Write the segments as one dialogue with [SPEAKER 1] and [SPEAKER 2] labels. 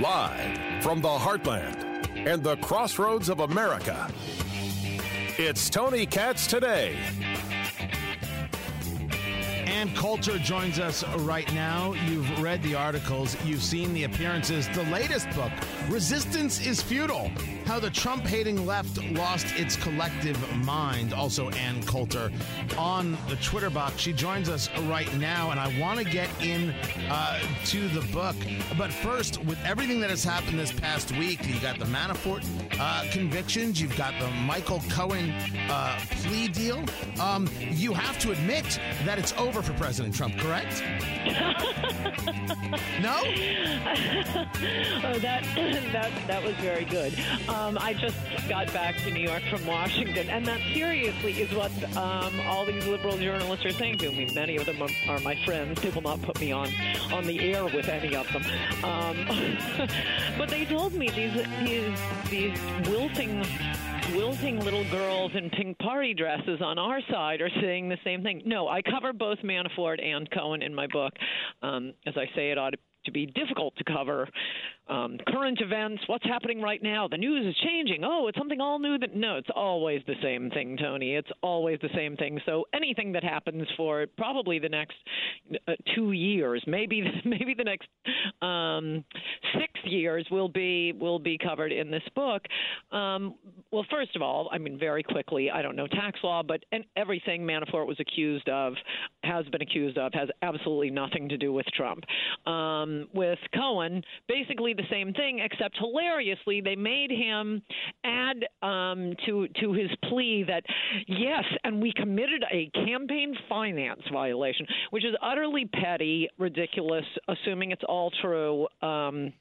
[SPEAKER 1] Live from the heartland and the crossroads of America, it's Tony Katz today.
[SPEAKER 2] Ann Coulter joins us right now. You've read the articles, you've seen the appearances. The latest book, Resistance is Futile How the Trump Hating Left Lost Its Collective Mind. Also, Ann Coulter on the Twitter box. She joins us right now, and I want to get in uh, to the book. But first, with everything that has happened this past week, you got the Manafort uh, convictions, you've got the Michael Cohen uh, plea deal. Um, you have to admit that it's over for President Trump, correct? no?
[SPEAKER 3] oh, that that that was very good. Um, I just got back to New York from Washington, and that seriously is what um, all these liberal journalists are saying to me. Many of them are, my friends. They will not put me on on the air with any of them. Um, but they told me these these these wilting wilting little girls in pink party dresses on our side are saying the same thing. No, I cover both Manafort and Cohen in my book. Um, as I say, it ought be difficult to cover um, current events, what's happening right now. The news is changing. Oh, it's something all new. That no, it's always the same thing, Tony. It's always the same thing. So anything that happens for probably the next uh, two years, maybe maybe the next um, six years, will be will be covered in this book. Um, well, first of all, I mean very quickly. I don't know tax law, but and everything Manafort was accused of, has been accused of, has absolutely nothing to do with Trump. Um, with Cohen, basically the same thing, except hilariously, they made him add um, to to his plea that yes, and we committed a campaign finance violation, which is utterly petty, ridiculous, assuming it's all true. Um,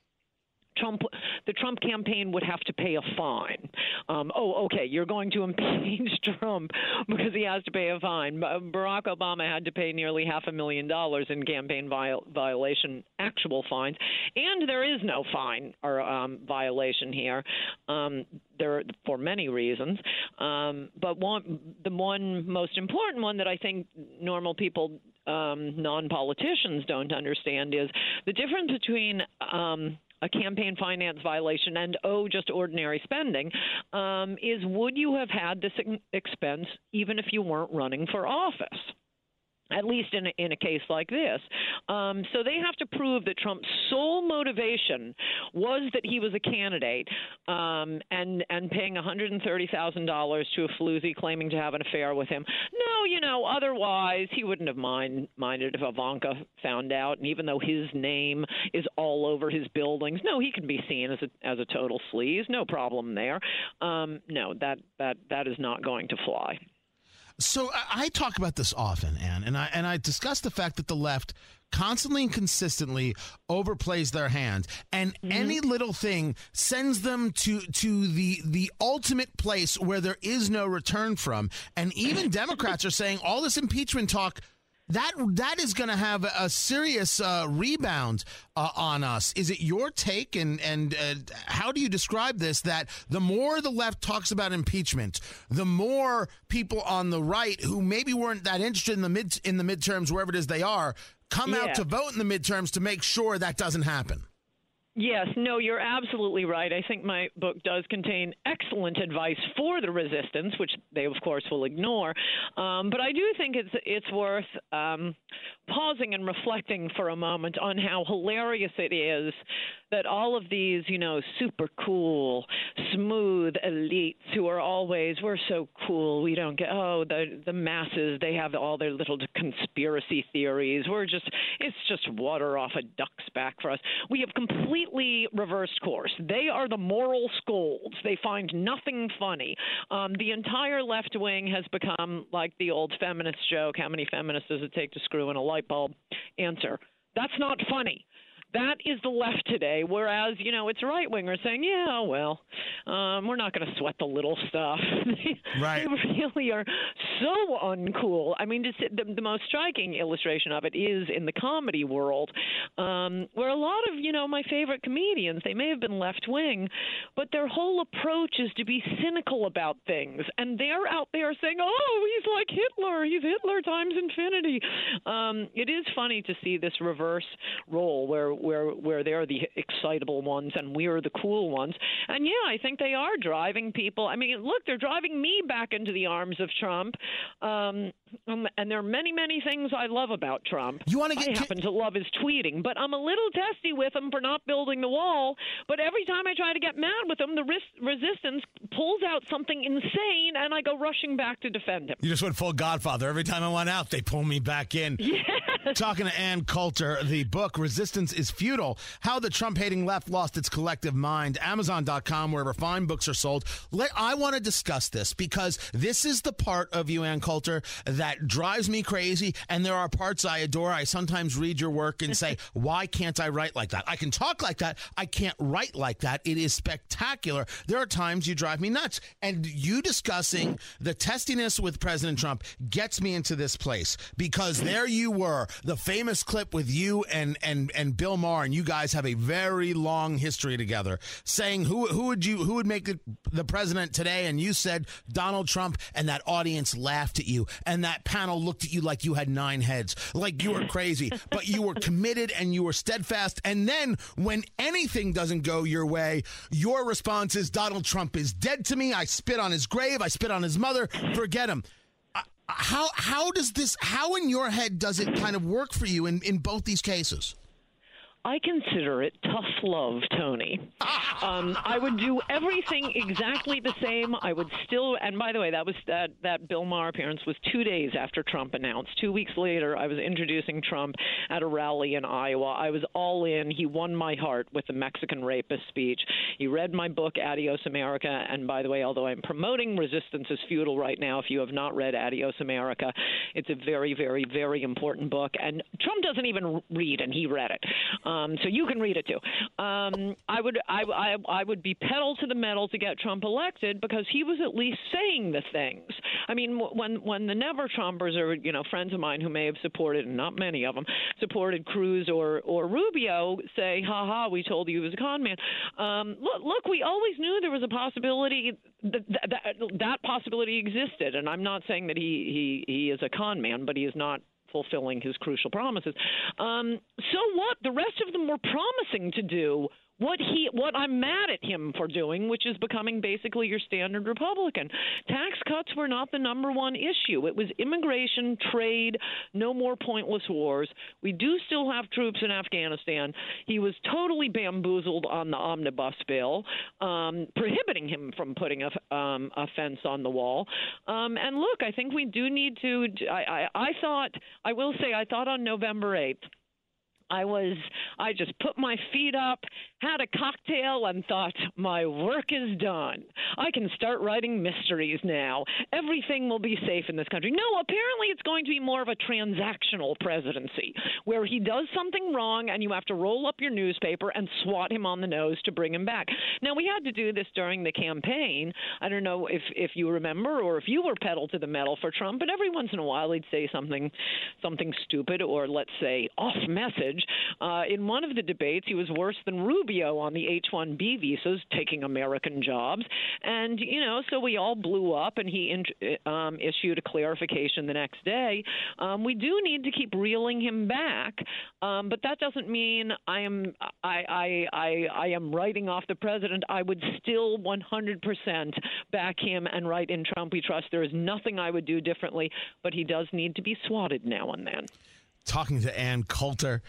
[SPEAKER 3] Trump, the Trump campaign would have to pay a fine. Um, oh, okay, you're going to impeach Trump because he has to pay a fine. Barack Obama had to pay nearly half a million dollars in campaign viol- violation actual fines, and there is no fine or um, violation here. Um, there for many reasons, um, but one the one most important one that I think normal people um, non politicians don't understand is the difference between um, a campaign finance violation and oh, just ordinary spending, um, is would you have had this expense even if you weren't running for office? At least in a, in a case like this. Um, so they have to prove that Trump's sole motivation was that he was a candidate um, and and paying $130,000 to a floozy claiming to have an affair with him. No, you know, otherwise he wouldn't have mind, minded if Ivanka found out. And even though his name is all over his buildings, no, he can be seen as a as a total sleaze. No problem there. Um, no, that that that is not going to fly.
[SPEAKER 2] So I, talk about this often, Ann, and I and I discuss the fact that the left constantly and consistently overplays their hand, and mm-hmm. any little thing sends them to to the the ultimate place where there is no return from. And even Democrats are saying all this impeachment talk that that is going to have a serious uh, rebound uh, on us. Is it your take, and and uh, how do you describe this? That the more the left talks about impeachment, the more people on the right who maybe weren't that interested in the mid in the midterms, wherever it is they are, come yeah. out to vote in the midterms to make sure that doesn't happen.
[SPEAKER 3] Yes, no, you're absolutely right. I think my book does contain excellent advice for the resistance, which they, of course, will ignore. Um, but I do think it's it's worth um, pausing and reflecting for a moment on how hilarious it is that all of these, you know, super cool, smooth elites who are always we're so cool, we don't get oh the the masses they have all their little conspiracy theories. We're just it's just water off a duck's back for us. We have completely reversed course. They are the moral scolds. They find nothing funny. Um, the entire left wing has become like the old feminist joke how many feminists does it take to screw in a light bulb? Answer. That's not funny. That is the left today, whereas you know it's right wingers saying, "Yeah, well, um, we're not going to sweat the little stuff."
[SPEAKER 2] right.
[SPEAKER 3] they really are so uncool. I mean, just the, the most striking illustration of it is in the comedy world, um, where a lot of you know my favorite comedians they may have been left wing, but their whole approach is to be cynical about things, and they're out there saying, "Oh, he's like Hitler. He's Hitler times infinity." Um, it is funny to see this reverse role where where where they're the excitable ones and we're the cool ones. And yeah, I think they are driving people. I mean, look, they're driving me back into the arms of Trump. Um, um, and there are many, many things I love about Trump.
[SPEAKER 2] You want to get?
[SPEAKER 3] I happen to love his tweeting, but I'm a little testy with him for not building the wall. But every time I try to get mad with him, the res- resistance pulls out something insane, and I go rushing back to defend him.
[SPEAKER 2] You just went full Godfather. Every time I went out, they pull me back in.
[SPEAKER 3] Yes.
[SPEAKER 2] Talking to Ann Coulter, the book "Resistance is Futile: How the Trump-Hating Left Lost Its Collective Mind." Amazon.com, wherever fine books are sold. Let, I want to discuss this because this is the part of you, Ann Coulter, that drives me crazy, and there are parts I adore. I sometimes read your work and say, "Why can't I write like that? I can talk like that. I can't write like that. It is spectacular." There are times you drive me nuts, and you discussing the testiness with President Trump gets me into this place because there you were, the famous clip with you and and and Bill Maher, and you guys have a very long history together, saying who who would you who would make the, the president today, and you said Donald Trump, and that audience laughed at you, and that panel looked at you like you had nine heads, like you were crazy, but you were committed and you were steadfast, and then when anything doesn't go your way, your response is Donald Trump is dead to me. I spit on his grave. I spit on his mother. Forget him how how does this how in your head does it kind of work for you in, in both these cases?
[SPEAKER 3] I consider it tough love, Tony. Um, I would do everything exactly the same. I would still, and by the way, that was that that Bill Maher appearance was two days after Trump announced. Two weeks later, I was introducing Trump at a rally in Iowa. I was all in. He won my heart with the Mexican rapist speech. He read my book, Adios America. And by the way, although I'm promoting Resistance is Futile right now, if you have not read Adios America, it's a very, very, very important book. And Trump doesn't even read, and he read it. Um, so you can read it too. Um, I would I, I, I would be pedal to the metal to get Trump elected because he was at least saying the things. I mean, when when the never Trumpers or you know friends of mine who may have supported, and not many of them, supported Cruz or or Rubio, say, "Ha ha, we told you he was a con man." Um, look, look, we always knew there was a possibility that, that that possibility existed, and I'm not saying that he he he is a con man, but he is not fulfilling his crucial promises. Um, so what? The rest of them were promising to do what he what I'm mad at him for doing, which is becoming basically your standard Republican. Tax cuts were not the number one issue. It was immigration, trade, no more pointless wars. We do still have troops in Afghanistan. He was totally bamboozled on the omnibus bill, um, prohibiting him from putting a, um, a fence on the wall. Um, and look, I think we do need to. I, I, I thought I will say I thought on November eighth I was I just put my feet up, had a cocktail and thought my work is done. I can start writing mysteries now. Everything will be safe in this country. No, apparently it's going to be more of a transactional presidency where he does something wrong and you have to roll up your newspaper and swat him on the nose to bring him back. Now we had to do this during the campaign. I don't know if if you remember or if you were pedal to the metal for Trump, but every once in a while he'd say something something stupid or let's say off message message. Uh, in one of the debates, he was worse than Rubio on the H 1B visas, taking American jobs. And, you know, so we all blew up, and he in, um, issued a clarification the next day. Um, we do need to keep reeling him back, um, but that doesn't mean I am I, I, I, I am writing off the president. I would still 100% back him and write in Trump we trust. There is nothing I would do differently, but he does need to be swatted now and then
[SPEAKER 2] talking to Ann Coulter.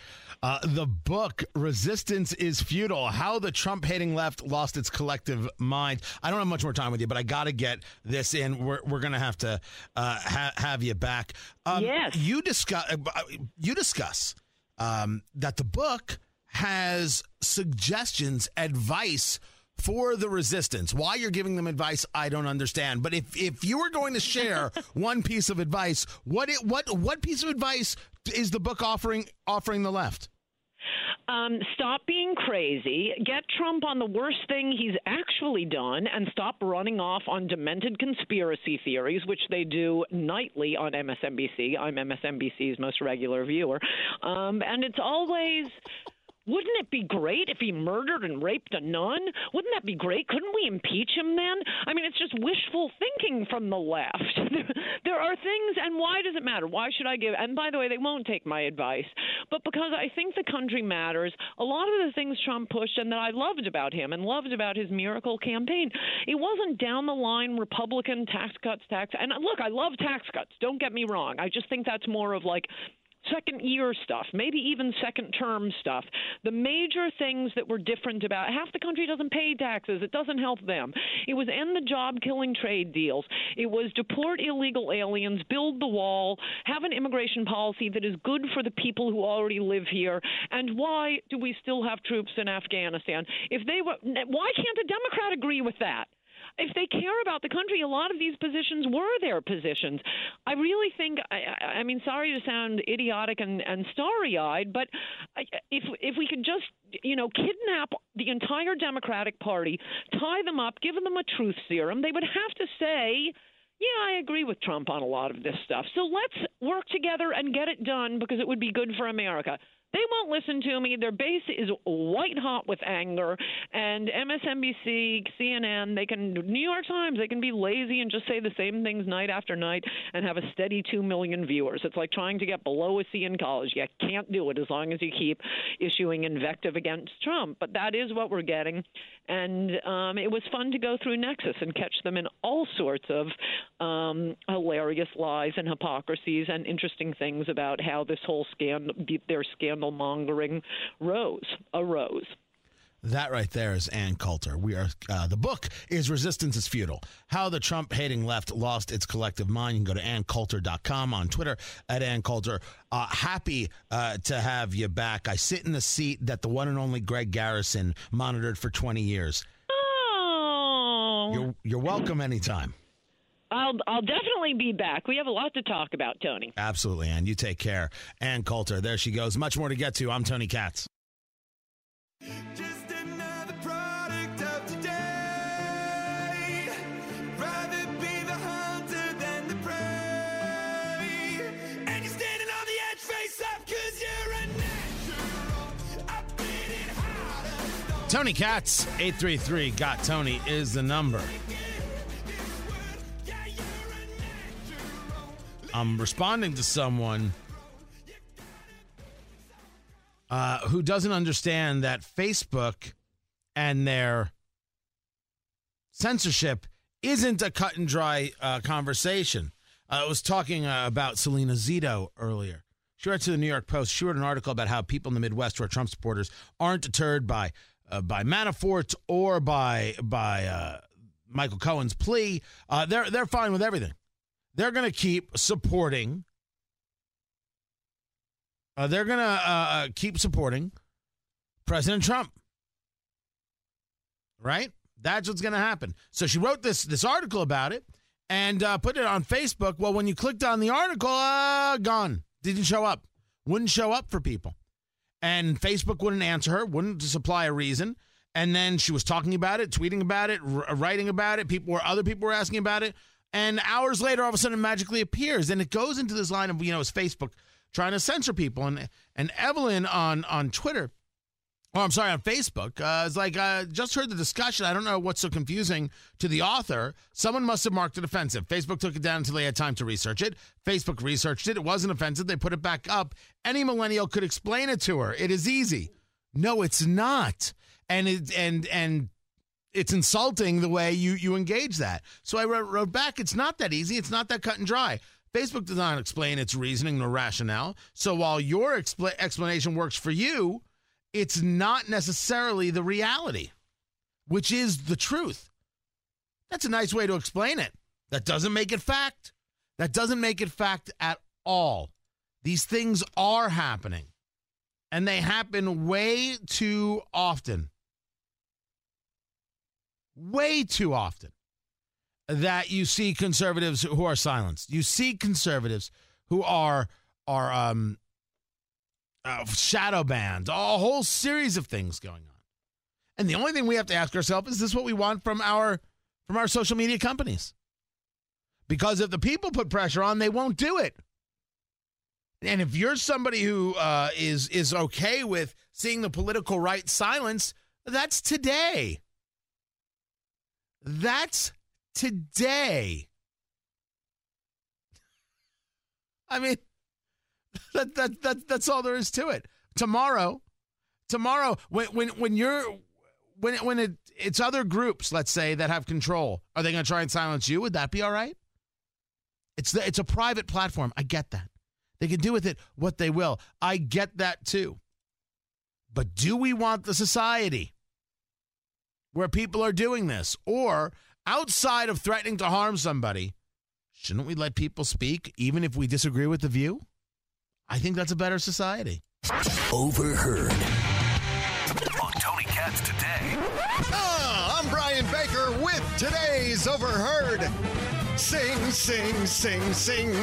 [SPEAKER 2] Uh, the book, Resistance is Futile How the Trump Hating Left Lost Its Collective Mind. I don't have much more time with you, but I got to get this in. We're, we're going to have to uh, ha- have you back.
[SPEAKER 3] Um, yes.
[SPEAKER 2] You discuss, uh, you discuss um, that the book has suggestions, advice for the resistance. Why you're giving them advice, I don't understand. But if if you were going to share one piece of advice, what it, what what piece of advice is the book offering offering the left?
[SPEAKER 3] Um, stop being crazy. Get Trump on the worst thing he's actually done, and stop running off on demented conspiracy theories, which they do nightly on MSNBC. I'm MSNBC's most regular viewer, um, and it's always wouldn't it be great if he murdered and raped a nun? Wouldn't that be great? Couldn't we impeach him then? I mean, it's just wishful thinking from the left. there are things, and why does it matter? Why should I give? And by the way, they won't take my advice. but because I think the country matters. A lot of the things Trump pushed and that I loved about him and loved about his miracle campaign, it wasn't down the line Republican tax cuts, tax. And look, I love tax cuts. Don't get me wrong. I just think that's more of like second year stuff, maybe even second term stuff. The major things that were different about half the country doesn't pay taxes. It doesn't help them. It was end the job killing trade deals. It was deport illegal aliens, build the wall, have an immigration policy that is good for the people who already live here. And why do we still have troops in Afghanistan? If they were why can't a Democrat agree with that? If they care about the country, a lot of these positions were their positions. I really think. I, I mean, sorry to sound idiotic and, and starry-eyed, but if if we could just you know kidnap the entire Democratic Party, tie them up, give them a truth serum, they would have to say. Yeah, I agree with Trump on a lot of this stuff. So let's work together and get it done because it would be good for America. They won't listen to me. Their base is white hot with anger. And MSNBC, CNN, they can, New York Times, they can be lazy and just say the same things night after night and have a steady 2 million viewers. It's like trying to get below a C in college. You can't do it as long as you keep issuing invective against Trump. But that is what we're getting. And um, it was fun to go through Nexis and catch them in all sorts of um, hilarious lies and hypocrisies and interesting things about how this whole scandal, their scandal mongering rose arose.
[SPEAKER 2] That right there is Ann Coulter. We are uh, the book is Resistance is Futile. How the Trump hating left lost its collective mind. You can go to anncoulter.com on Twitter at Ann Coulter. Uh, happy uh, to have you back. I sit in the seat that the one and only Greg Garrison monitored for 20 years.
[SPEAKER 3] Oh.
[SPEAKER 2] You're, you're welcome anytime.
[SPEAKER 3] I'll I'll definitely be back. We have a lot to talk about, Tony.
[SPEAKER 2] Absolutely, and you take care. Ann Coulter, there she goes. Much more to get to. I'm Tony Katz. Tony Katz, 833 Got Tony is the number. I'm responding to someone uh, who doesn't understand that Facebook and their censorship isn't a cut and dry uh, conversation. Uh, I was talking uh, about Selena Zito earlier. She wrote to the New York Post. She wrote an article about how people in the Midwest who are Trump supporters aren't deterred by uh, by Manafort or by by uh, Michael Cohen's plea. Uh, they're they're fine with everything they're going to keep supporting. Uh, they're going to uh, uh, keep supporting President Trump. Right? That's what's going to happen. So she wrote this this article about it and put it on Facebook. Well, when you clicked on the article, gone. Didn't show up. Wouldn't show up for people. And Facebook wouldn't answer her, wouldn't supply a reason. And then she was talking about it, tweeting about it, writing about it. People were other people were asking about it. And hours later, all of a sudden, it magically appears, and it goes into this line of you know, it's Facebook trying to censor people, and and Evelyn on on Twitter. Oh, I'm sorry, on Facebook. Uh, it's like, uh, just heard the discussion. I don't know what's so confusing to the author. Someone must have marked it offensive. Facebook took it down until they had time to research it. Facebook researched it. It wasn't offensive. They put it back up. Any millennial could explain it to her. It is easy. No, it's not. And it, and and it's insulting the way you you engage that. So I wrote, wrote back, it's not that easy. It's not that cut and dry. Facebook does not explain its reasoning nor rationale. So while your expl- explanation works for you, it's not necessarily the reality, which is the truth. That's a nice way to explain it. That doesn't make it fact. That doesn't make it fact at all. These things are happening, and they happen way too often way too often that you see conservatives who are silenced. You see conservatives who are are um, uh, shadow banned. A whole series of things going on. And the only thing we have to ask ourselves is: This what we want from our from our social media companies? Because if the people put pressure on, they won't do it. And if you're somebody who uh, is is okay with seeing the political right silence, that's today. That's today. I mean, That, that, that, that's all there is to it. Tomorrow, tomorrow, when, when, when you're, when, it, when it, it's other groups, let's say, that have control, are they going to try and silence you? Would that be all right? It's the, it's a private platform. I get that. They can do with it what they will. I get that too. But do we want the society where people are doing this? Or outside of threatening to harm somebody, shouldn't we let people speak even if we disagree with the view? I think that's a better society.
[SPEAKER 4] Overheard. On Tony Katz today.
[SPEAKER 5] Ah, I'm Brian Baker with today's Overheard. Sing, sing, sing, sing.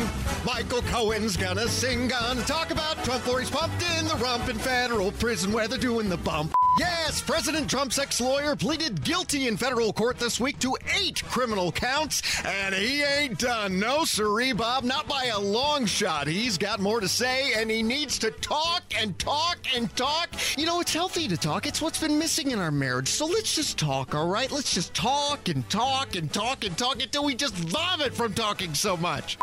[SPEAKER 5] Michael Cohen's gonna sing, gonna talk about Trump for he's pumped in the rump in federal prison where they're doing the bump. Yes, President Trump's ex lawyer pleaded guilty in federal court this week to eight criminal counts, and he ain't done. No, siree, Bob, not by a long shot. He's got more to say, and he needs to talk and talk and talk. You know, it's healthy to talk, it's what's been missing in our marriage. So let's just talk, all right? Let's just talk and talk and talk and talk until we just vomit from talking so much.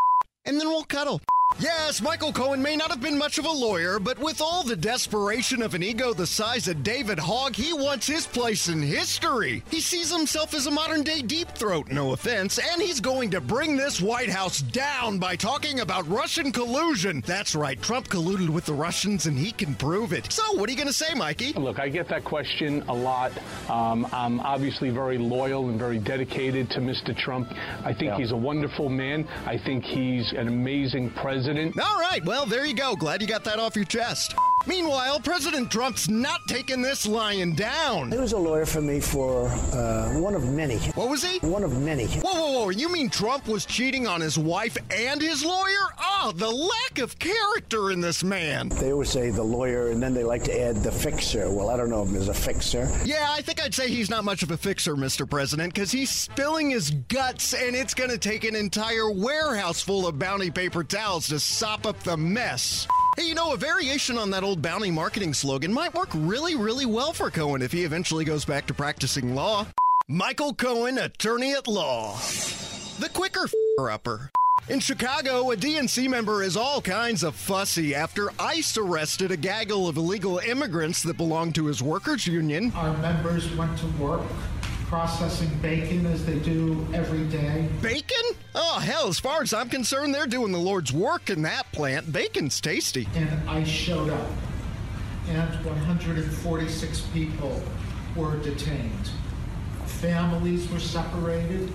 [SPEAKER 5] And then we'll cuddle. Yes, Michael Cohen may not have been much of a lawyer, but with all the desperation of an ego the size of David Hogg, he wants his place in history. He sees himself as a modern day deep throat, no offense, and he's going to bring this White House down by talking about Russian collusion. That's right, Trump colluded with the Russians and he can prove it. So, what are you going to say, Mikey?
[SPEAKER 6] Look, I get that question a lot. Um, I'm obviously very loyal and very dedicated to Mr. Trump. I think he's a wonderful man. I think he's an amazing president.
[SPEAKER 5] All right, well, there you go. Glad you got that off your chest. Meanwhile, President Trump's not taking this lying down.
[SPEAKER 7] He was a lawyer for me for uh, one of many.
[SPEAKER 5] What was he?
[SPEAKER 7] One of many.
[SPEAKER 5] Whoa, whoa, whoa. You mean Trump was cheating on his wife and his lawyer? Oh, the lack of character in this man.
[SPEAKER 7] They always say the lawyer, and then they like to add the fixer. Well, I don't know if there's a fixer.
[SPEAKER 5] Yeah, I think I'd say he's not much of a fixer, Mr. President, because he's spilling his guts, and it's going to take an entire warehouse full of bounty paper towels to sop up the mess. Hey, you know, a variation on that old bounty marketing slogan might work really, really well for Cohen if he eventually goes back to practicing law. Michael Cohen, attorney at law. The quicker upper. In Chicago, a DNC member is all kinds of fussy after ICE arrested a gaggle of illegal immigrants that belonged to his workers' union.
[SPEAKER 8] Our members went to work processing bacon as they do every day.
[SPEAKER 5] Bacon? Oh, hell, as far as I'm concerned, they're doing the Lord's work in that plant. Bacon's tasty.
[SPEAKER 8] And I showed up, and 146 people were detained. Families were separated.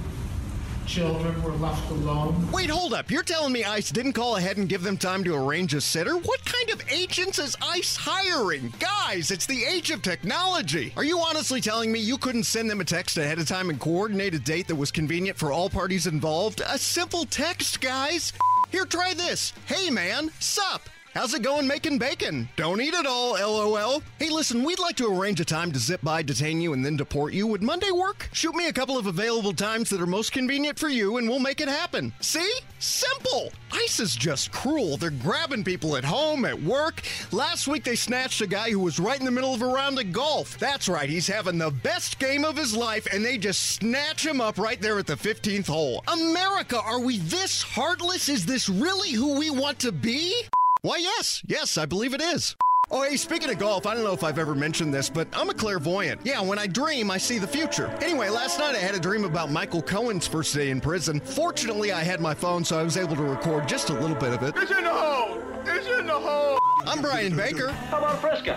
[SPEAKER 8] Children were left alone.
[SPEAKER 5] Wait, hold up. You're telling me ICE didn't call ahead and give them time to arrange a sitter? What kind of agents is ICE hiring? Guys, it's the age of technology. Are you honestly telling me you couldn't send them a text ahead of time and coordinate a date that was convenient for all parties involved? A simple text, guys. Here, try this. Hey, man, sup? How's it going making bacon? Don't eat it all, lol. Hey, listen, we'd like to arrange a time to zip by, detain you, and then deport you. Would Monday work? Shoot me a couple of available times that are most convenient for you, and we'll make it happen. See? Simple! ICE is just cruel. They're grabbing people at home, at work. Last week they snatched a guy who was right in the middle of a round of golf. That's right, he's having the best game of his life, and they just snatch him up right there at the 15th hole. America, are we this heartless? Is this really who we want to be? Why, yes, yes, I believe it is. Oh, hey, speaking of golf, I don't know if I've ever mentioned this, but I'm a clairvoyant. Yeah, when I dream, I see the future. Anyway, last night I had a dream about Michael Cohen's first day in prison. Fortunately, I had my phone, so I was able to record just a little bit of it.
[SPEAKER 9] It's in the hole! It's in the hole!
[SPEAKER 5] I'm Brian Baker.
[SPEAKER 9] How about Fresca?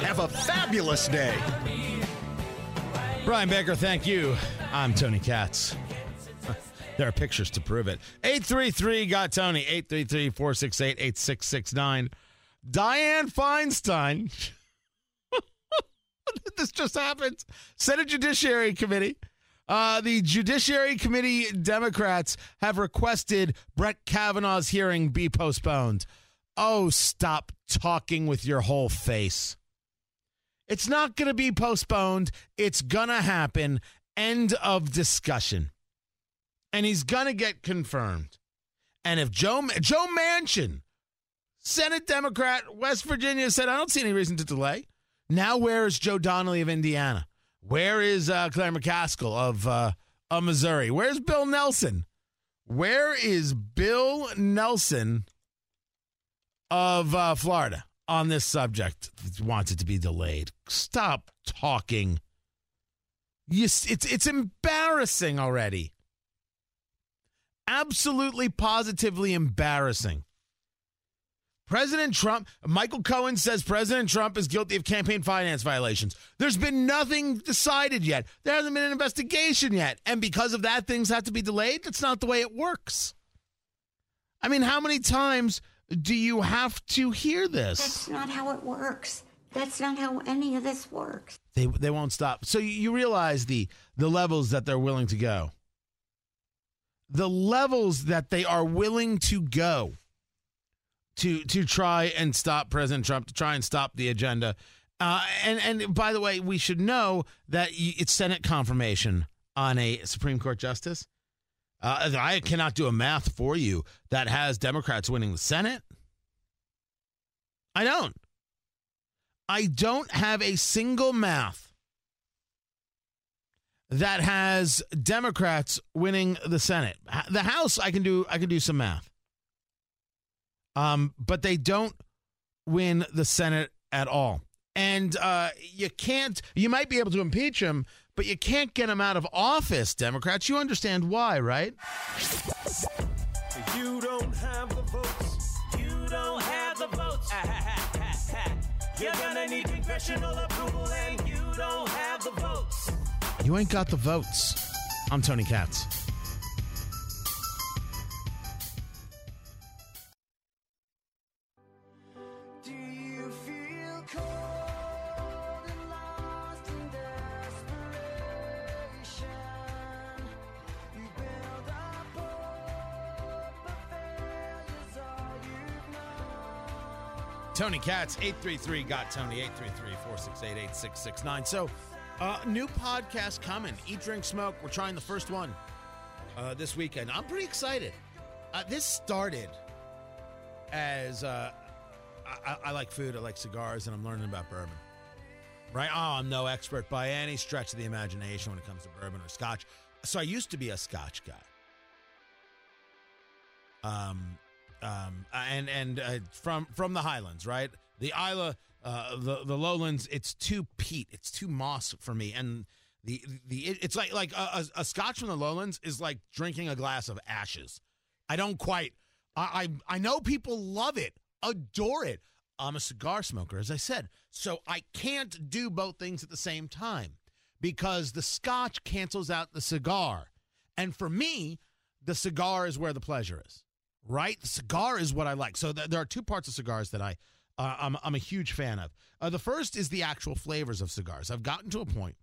[SPEAKER 5] Have a fabulous day.
[SPEAKER 2] Brian Baker, thank you. I'm Tony Katz. There are pictures to prove it. 833 got Tony. 833 468 8669. Dianne Feinstein. this just happened. Senate Judiciary Committee. Uh, the Judiciary Committee Democrats have requested Brett Kavanaugh's hearing be postponed. Oh, stop talking with your whole face. It's not going to be postponed. It's going to happen. End of discussion and he's going to get confirmed. And if Joe Joe Manchin, Senate Democrat, West Virginia said, I don't see any reason to delay. Now, where is Joe Donnelly of Indiana? Where is uh, Claire McCaskill of uh, of Missouri? Where's Bill Nelson? Where is Bill Nelson of uh, Florida on this subject wants it to be delayed. Stop talking. Yes, it's it's embarrassing already. Absolutely, positively embarrassing. President Trump, Michael Cohen says President Trump is guilty of campaign finance violations. There's been nothing decided yet. There hasn't been an investigation yet. And because of that, things have to be delayed. That's not the way it works. I mean, how many times do you have to hear this?
[SPEAKER 10] That's not how it works. That's not how any of this works.
[SPEAKER 2] They they won't stop. So you, realize the the levels that they're willing to go. The levels that they are willing to go to to try and stop President Trump, to try and stop the agenda. Uh, and and by the way, we should know that it's Senate confirmation on a Supreme Court justice. Uh, I cannot do a math for you that has Democrats winning the Senate. I don't. I don't have a single math that has Democrats winning the Senate. The House, I can do. I can do some math. Um, but they don't win the Senate at all. And uh, you can't. You might be able to impeach him, but you can't get him out of office. Democrats, you understand why, right?
[SPEAKER 11] You don't have the votes. You don't have the votes. You're gonna need congressional approval, and you don't.
[SPEAKER 2] You ain't got the votes. I'm Tony Katz. Tony Katz, 833 got Tony, 833 468 8669. So, uh, new podcast coming. Eat, Drink, Smoke. We're trying the first one uh, this weekend. I'm pretty excited. Uh, this started as uh, I, I like food, I like cigars, and I'm learning about bourbon. Right? Oh, I'm no expert by any stretch of the imagination when it comes to bourbon or scotch. So I used to be a scotch guy. Um, um, and and uh, from from the Highlands, right? The Islay, uh, the the Lowlands. It's too peat. It's too moss for me. And the the it's like like a, a, Scotch from the Lowlands is like drinking a glass of ashes. I don't quite. I, I I know people love it, adore it. I'm a cigar smoker, as I said, so I can't do both things at the same time because the Scotch cancels out the cigar, and for me, the cigar is where the pleasure is right? The cigar is what I like. So th- there are two parts of cigars that I uh, I'm, I'm a huge fan of. Uh, the first is the actual flavors of cigars. I've gotten to a point,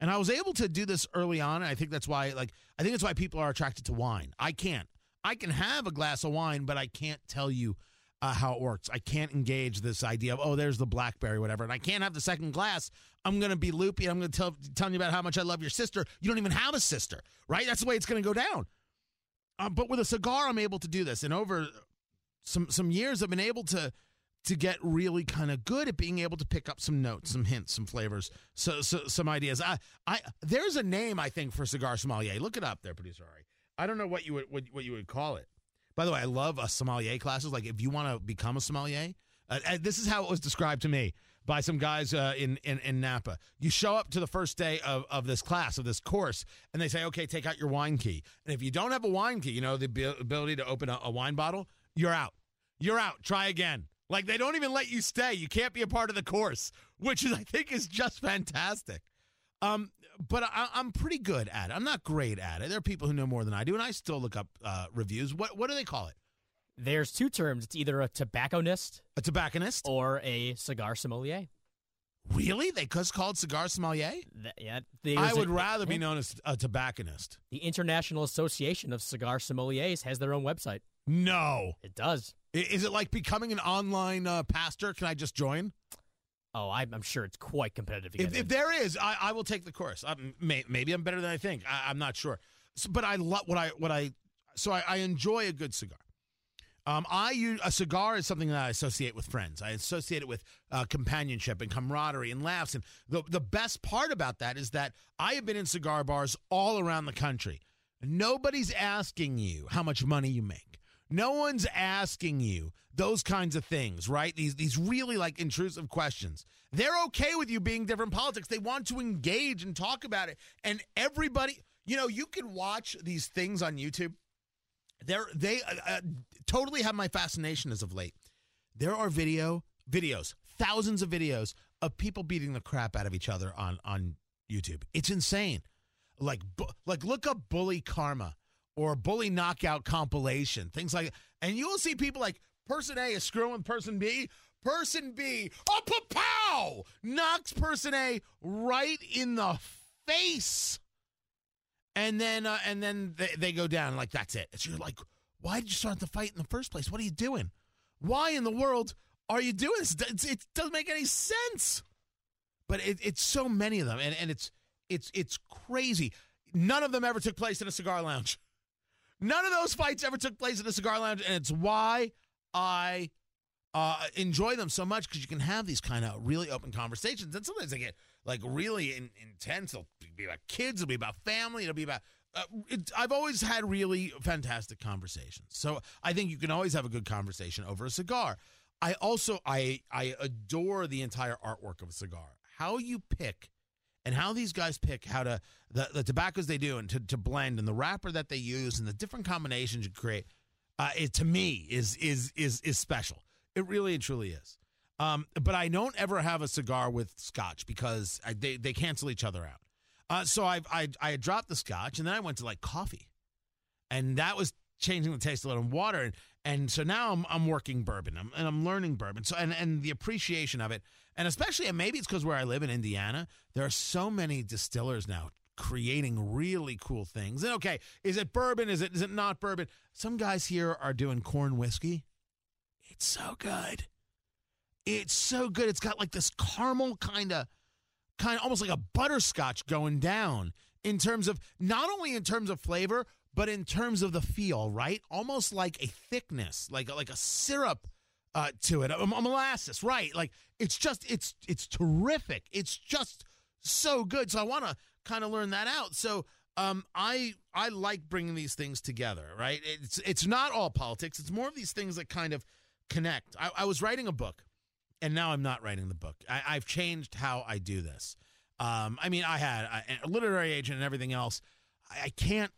[SPEAKER 2] and I was able to do this early on. And I think that's why, like, I think that's why people are attracted to wine. I can't. I can have a glass of wine, but I can't tell you uh, how it works. I can't engage this idea of oh, there's the blackberry, whatever, and I can't have the second glass. I'm going to be loopy. I'm going to tell telling you about how much I love your sister. You don't even have a sister, right? That's the way it's going to go down. Um, but with a cigar, I'm able to do this, and over some some years, I've been able to to get really kind of good at being able to pick up some notes, some hints, some flavors, so, so some ideas. I I there's a name I think for cigar sommelier. Look it up there, producer Ari. I don't know what you would what, what you would call it. By the way, I love a sommelier classes. Like if you want to become a sommelier, uh, this is how it was described to me by some guys uh, in, in, in Napa. You show up to the first day of, of this class, of this course, and they say, okay, take out your wine key. And if you don't have a wine key, you know, the ability to open a, a wine bottle, you're out. You're out. Try again. Like they don't even let you stay. You can't be a part of the course, which is, I think is just fantastic. Um, but I, am pretty good at it. I'm not great at it. There are people who know more than I do, and I still look up uh, reviews. What what do they call it?
[SPEAKER 12] There's two terms. It's either a tobacconist,
[SPEAKER 2] a tobacconist,
[SPEAKER 12] or a cigar sommelier.
[SPEAKER 2] Really? They just called cigar sommelier?
[SPEAKER 12] Yeah.
[SPEAKER 2] I would a, rather be known as a tobacconist.
[SPEAKER 12] The International Association of Cigar Sommeliers has their own website.
[SPEAKER 2] No.
[SPEAKER 12] It does.
[SPEAKER 2] Is it like becoming an online uh, pastor? Can I just join?
[SPEAKER 12] Oh, I'm, sure it's quite competitive.
[SPEAKER 2] If, if, there is, I, I, will take the course. May, maybe I'm better than I think. I, am not sure. So, but I love what I what I so I, I enjoy a good cigar. Um, I use a cigar is something that I associate with friends. I associate it with uh, companionship and camaraderie and laughs. And the the best part about that is that I have been in cigar bars all around the country. Nobody's asking you how much money you make. No one's asking you those kinds of things, right? These these really like intrusive questions. They're okay with you being different politics. They want to engage and talk about it. And everybody, you know, you can watch these things on YouTube. They're they uh, uh, totally have my fascination as of late. There are video videos, thousands of videos of people beating the crap out of each other on on YouTube. It's insane. Like bu- like look up bully karma or bully knockout compilation, things like and you will see people like person A is screwing person B, person B, oh pow, knocks person A right in the face. And then uh, and then they, they go down like that's it. So you're like, why did you start the fight in the first place? What are you doing? Why in the world are you doing this? It, it doesn't make any sense. But it, it's so many of them, and, and it's it's it's crazy. None of them ever took place in a cigar lounge. None of those fights ever took place in a cigar lounge, and it's why I uh, enjoy them so much because you can have these kind of really open conversations, and sometimes they get like really in, intense. It'll be about kids, it'll be about family, it'll be about. Uh, it, I've always had really fantastic conversations, so I think you can always have a good conversation over a cigar. I also I I adore the entire artwork of a cigar. How you pick and how these guys pick how to the, the tobaccos they do and to, to blend and the wrapper that they use and the different combinations you create uh, it to me is is is is special. It really and truly is. Um, but i don't ever have a cigar with scotch because I, they, they cancel each other out. Uh, so I, I i dropped the scotch and then i went to like coffee. And that was changing the taste a little in water. And and so now I'm, I'm working bourbon. I'm, and I'm learning bourbon. So and, and the appreciation of it. And especially and maybe it's because where I live in Indiana there are so many distillers now creating really cool things. And okay is it bourbon? Is it is it not bourbon? Some guys here are doing corn whiskey. It's so good. It's so good. It's got like this caramel kind of kind of almost like a butterscotch going down in terms of not only in terms of flavor but in terms of the feel, right? Almost like a thickness, like like a syrup uh, to it, a, a molasses, right? Like it's just it's it's terrific. It's just so good. So I want to kind of learn that out. So um, I I like bringing these things together, right? It's it's not all politics. It's more of these things that kind of connect. I, I was writing a book, and now I'm not writing the book. I, I've changed how I do this. Um, I mean, I had a, a literary agent and everything else. I, I can't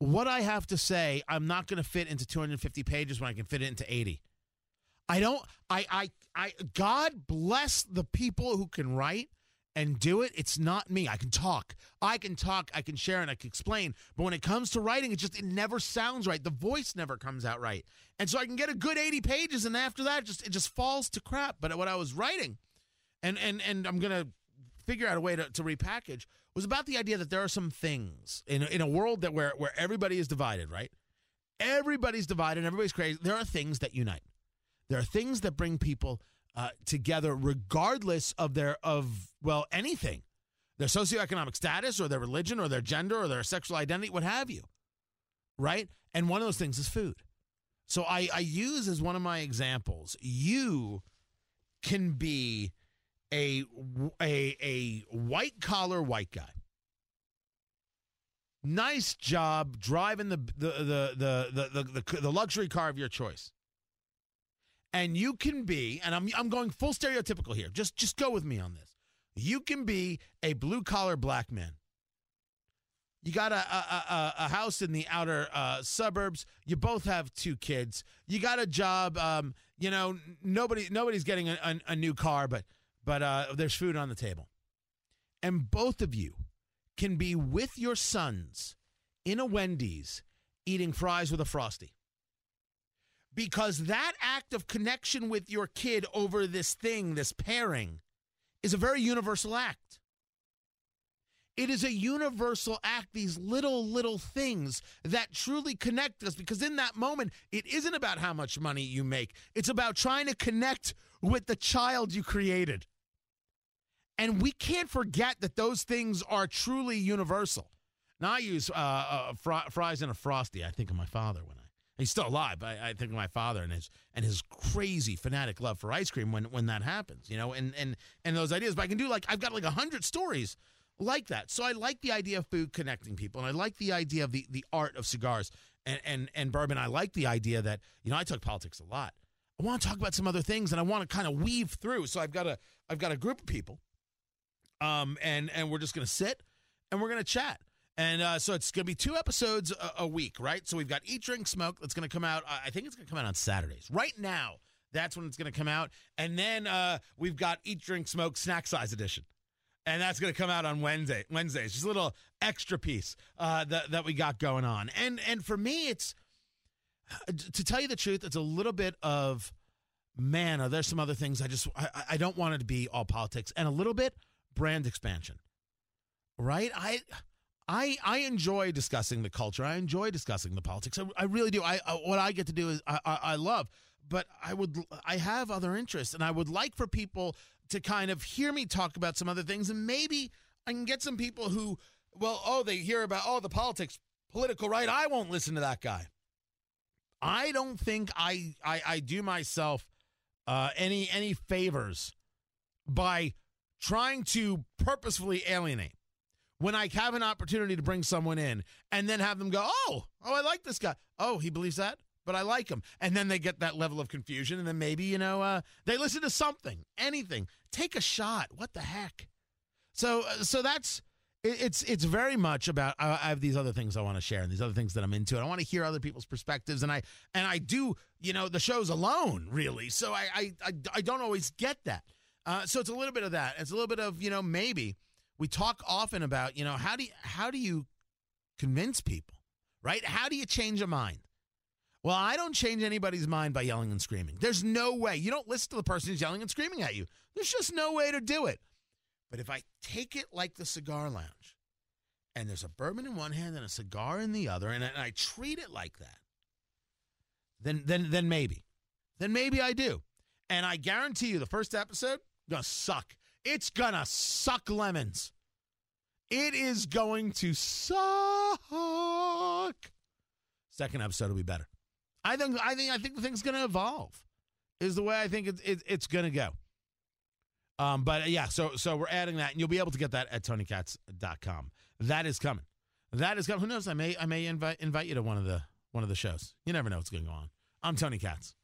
[SPEAKER 2] what I have to say, I'm not going to fit into 250 pages when I can fit it into 80. I don't. I. I. I. God bless the people who can write and do it. It's not me. I can talk. I can talk. I can share and I can explain. But when it comes to writing, it just it never sounds right. The voice never comes out right. And so I can get a good 80 pages, and after that, just it just falls to crap. But what I was writing, and and and I'm gonna figure out a way to, to repackage was about the idea that there are some things in, in a world that where, where everybody is divided, right? Everybody's divided, everybody's crazy. There are things that unite. There are things that bring people uh, together, regardless of their of well anything, their socioeconomic status or their religion or their gender or their sexual identity, what have you, right? And one of those things is food. So I, I use as one of my examples, you can be a a a white collar white guy. Nice job driving the the the the the, the, the luxury car of your choice. And you can be, and I'm I'm going full stereotypical here. Just just go with me on this. You can be a blue collar black man. You got a, a, a, a house in the outer uh, suburbs. You both have two kids. You got a job. Um, you know, nobody nobody's getting a, a, a new car, but but uh, there's food on the table. And both of you can be with your sons in a Wendy's eating fries with a frosty. Because that act of connection with your kid over this thing, this pairing, is a very universal act. It is a universal act, these little, little things that truly connect us because in that moment, it isn't about how much money you make. It's about trying to connect with the child you created. And we can't forget that those things are truly universal. Now, I use uh, uh, fr- fries and a frosty. I think of my father when I he's still alive. But I, I think of my father and his and his crazy fanatic love for ice cream when when that happens. You know, and and and those ideas. But I can do like I've got like a hundred stories like that. So I like the idea of food connecting people, and I like the idea of the the art of cigars. and and and Bourbon, I like the idea that you know I talk politics a lot. I want to talk about some other things, and I want to kind of weave through. So I've got a I've got a group of people, um, and and we're just to sit and we're to chat. And uh, so it's going to be two episodes a, a, week, right? So we've got Eat, Drink, Smoke that's going to come out. I think it's going to come out on Saturdays. Right now, that's when it's going to come out. And then uh, we've got Eat, Drink, Smoke Snack Size Edition. And that's going to come out on Wednesday. Wednesdays, just a little extra piece uh, that that we got going on. And and for me, it's to tell you the truth, it's a little bit of man. Are there some other things I just I, I don't want it to be all politics and a little bit brand expansion, right? I I I enjoy discussing the culture. I enjoy discussing the politics. I, I really do. I, I, what I get to do is I, I, I love, but I would I have other interests, and I would like for people to kind of hear me talk about some other things, and maybe I can get some people who, well, oh, they hear about oh the politics, political right. I won't listen to that guy. I don't think I I, I do myself uh, any any favors by trying to purposefully alienate when I have an opportunity to bring someone in and then have them go, oh, oh, I like this guy. Oh, he believes that, but I like him. And then they get that level of confusion. And then maybe, you know, uh, they listen to something, anything. Take a shot. What the heck? So, uh, so that's. It's it's very much about I have these other things I want to share and these other things that I'm into and I want to hear other people's perspectives and I and I do you know the show's alone really so I I I, I don't always get that uh, so it's a little bit of that it's a little bit of you know maybe we talk often about, you know, how do you, how do you convince people, right? How do you change a mind? Well, I don't change anybody's mind by yelling and screaming. There's no way. You don't listen to the person who's yelling and screaming at you. There's just no way to do it. But if I take it like the cigar lounge, and there's a bourbon in one hand and a cigar in the other, and I treat it like that, then then then maybe, then maybe I do. And I guarantee you, the first episode gonna suck. It's gonna suck lemons. It is going to suck. Second episode will be better. I think. I think. I think the thing's to evolve. Is the way I think it, it, it's to go. Um, but uh, yeah, so so we're adding that, and you'll be able to get that at TonyKatz.com. That is coming. That is coming. Who knows? I may I may invite invite you to one of the one of the shows. You never know what's going on. I'm Tony Katz.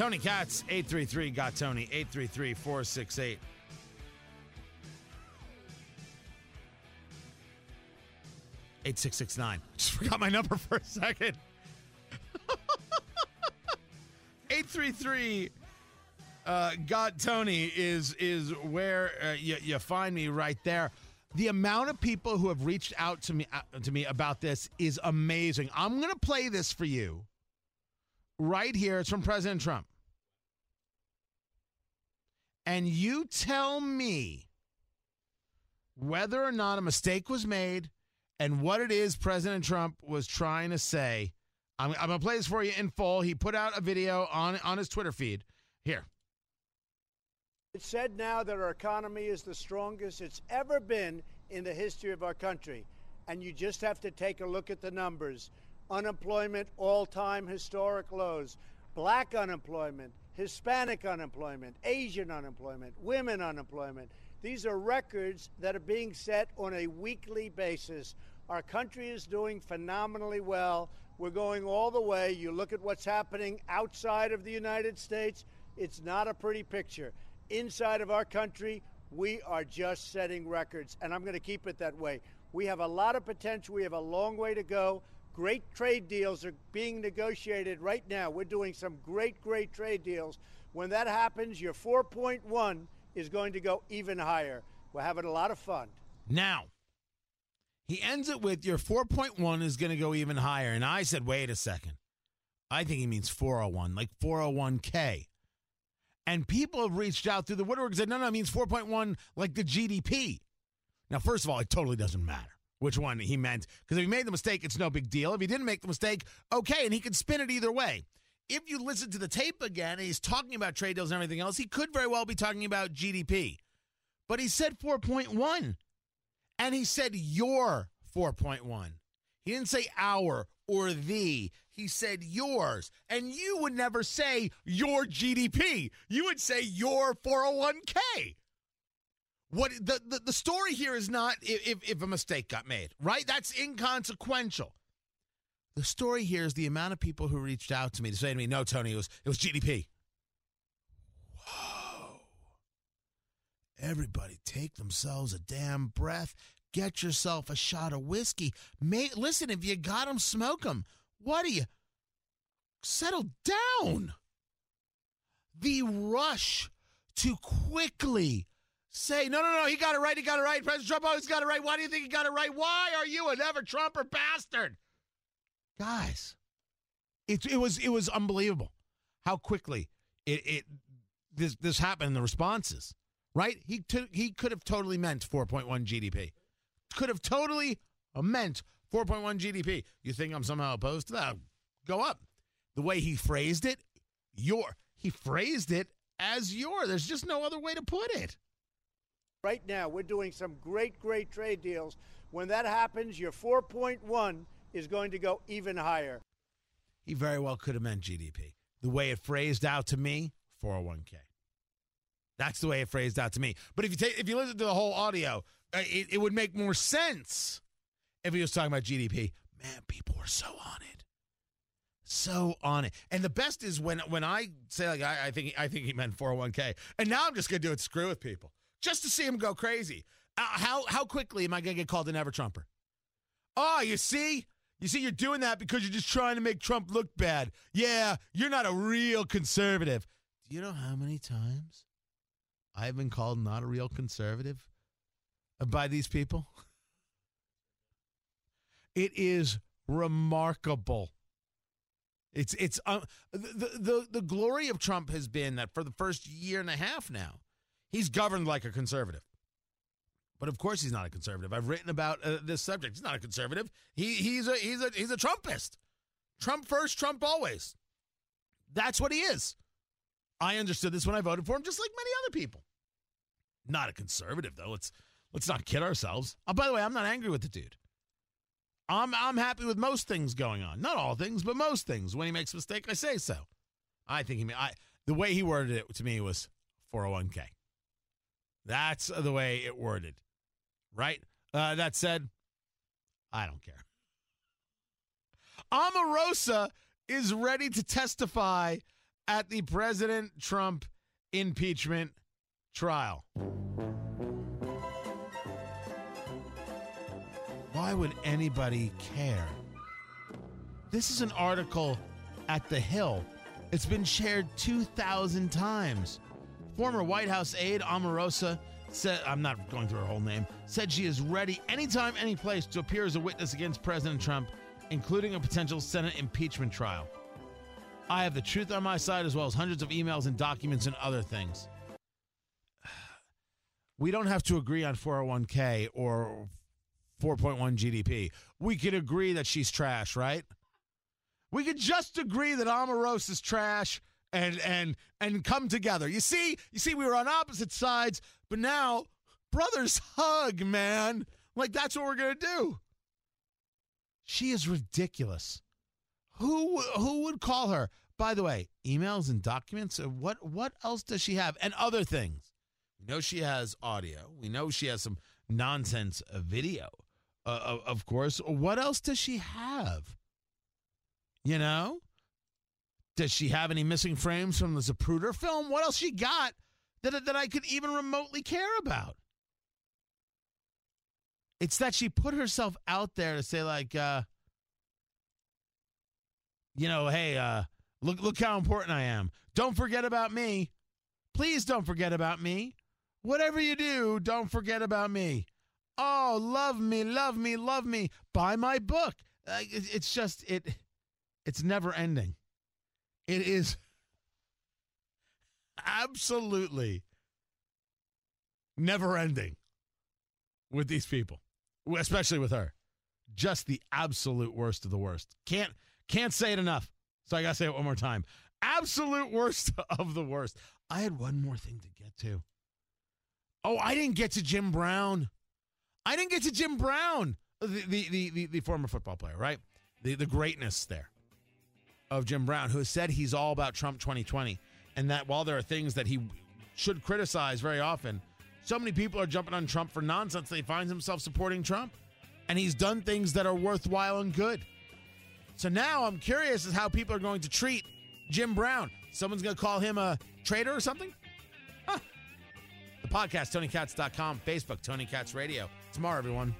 [SPEAKER 2] Tony Katz, 833 got Tony, 833 468. Eight six six nine. Just forgot my number for a second. Eight three three. Uh, got Tony is is where uh, you, you find me right there. The amount of people who have reached out to me uh, to me about this is amazing. I'm going to play this for you right here. It's from President Trump. And you tell me whether or not a mistake was made and what it is President Trump was trying to say. I'm, I'm going to play this for you in full. He put out a video on, on his Twitter feed. Here.
[SPEAKER 7] It's said now that our economy is the strongest it's ever been in the history of our country. And you just have to take a look at the numbers unemployment all time historic lows, black unemployment, Hispanic unemployment, Asian unemployment, women unemployment. These are records that are being set on a weekly basis. Our country is doing phenomenally well. We're going all the way. You look at what's happening outside of the United States, it's not a pretty picture. Inside of our country, we are just setting records, and I'm going to keep it that way. We have a lot of potential. We have a long way to go. Great trade deals are being negotiated right now. We're doing some great, great trade deals. When that happens, your 4.1 is going to go even higher. We're having a lot of fun.
[SPEAKER 2] Now, he ends it with your 4.1 is going to go even higher. And I said, wait a second. I think he means 401, like 401k. And people have reached out through the woodwork and said, no, no, it means 4.1 like the GDP. Now, first of all, it totally doesn't matter which one he meant. Because if he made the mistake, it's no big deal. If he didn't make the mistake, okay, and he can spin it either way. if you listen to the tape again, and he's talking about trade deals and everything else, he could very well be talking about GDP. But he said 4.1. And he said your 4.1. He didn't say our or the. He said yours. And you would never say your GDP. You would say your 401k. What the, the, the story here is not if, if a mistake got made, right? That's inconsequential. The story here is the amount of people who reached out to me to say to me, no, Tony, it was, it was GDP. Whoa. Everybody take themselves a damn breath. Get yourself a shot of whiskey. May, listen, if you got them, smoke them. What do you? Settle down. The rush to quickly say, no, no, no, he got it right, he got it right. President Trump always got it right. Why do you think he got it right? Why are you an ever Trumper bastard? Guys, it, it was it was unbelievable how quickly it, it this this happened. The responses, right? He t- he could have totally meant 4.1 GDP. Could have totally meant 4.1 GDP. You think I'm somehow opposed to that? Go up. The way he phrased it, your he phrased it as your. There's just no other way to put it.
[SPEAKER 7] Right now, we're doing some great, great trade deals. When that happens, your 4.1 is going to go even higher.
[SPEAKER 2] He very well could have meant GDP. The way it phrased out to me, 401k. That's the way it phrased out to me. But if you take if you listen to the whole audio, uh, it, it would make more sense if he was talking about GDP. Man, people were so on it, so on it. And the best is when when I say like I, I think I think he meant 401k, and now I'm just gonna do it screw with people just to see him go crazy. Uh, how how quickly am I gonna get called an ever Trumper? Oh, you see, you see, you're doing that because you're just trying to make Trump look bad. Yeah, you're not a real conservative. Do you know how many times I've been called not a real conservative by these people? It is remarkable. It's it's uh, the, the the glory of Trump has been that for the first year and a half now, he's governed like a conservative. But of course, he's not a conservative. I've written about uh, this subject. He's not a conservative. He he's a he's a he's a Trumpist. Trump first, Trump always. That's what he is. I understood this when I voted for him, just like many other people. Not a conservative though. Let's let's not kid ourselves. Oh, by the way, I'm not angry with the dude. I'm I'm happy with most things going on. Not all things, but most things. When he makes a mistake, I say so. I think he I the way he worded it to me was 401k. That's the way it worded. Right? Uh, that said, I don't care. Omarosa is ready to testify at the President Trump impeachment trial. Why would anybody care? This is an article at The Hill. It's been shared 2,000 times. Former White House aide Omarosa said, I'm not going through her whole name, said she is ready anytime, any place to appear as a witness against President Trump, including a potential Senate impeachment trial. I have the truth on my side as well as hundreds of emails and documents and other things. We don't have to agree on 401k or 4.1 GDP. We could agree that she's trash, right? We could just agree that Omarosa is trash and and and come together. You see, you see, we were on opposite sides, but now brothers hug, man. Like that's what we're gonna do. She is ridiculous. Who who would call her? By the way, emails and documents. uh, What what else does she have? And other things. We know she has audio. We know she has some nonsense uh, video. Uh, of, of course. What else does she have? You know? Does she have any missing frames from the Zapruder film? What else she got that, that I could even remotely care about? It's that she put herself out there to say, like, uh, you know, hey, uh, look, look how important I am. Don't forget about me. Please don't forget about me. Whatever you do, don't forget about me. Oh, love me, love me, love me. Buy my book. Uh, it, it's just it. It's never ending. It is absolutely never ending with these people, especially with her. Just the absolute worst of the worst. Can't can't say it enough. So I got to say it one more time. Absolute worst of the worst. I had one more thing to get to. Oh, I didn't get to Jim Brown. I didn't get to Jim Brown, the the the, the, the former football player, right? The the greatness there of Jim Brown, who said he's all about Trump 2020, and that while there are things that he should criticize very often, so many people are jumping on Trump for nonsense. They find himself supporting Trump, and he's done things that are worthwhile and good. So now I'm curious as how people are going to treat Jim Brown. Someone's going to call him a traitor or something? Huh. The podcast, TonyKatz.com, Facebook, Tony Katz Radio. Tomorrow, everyone.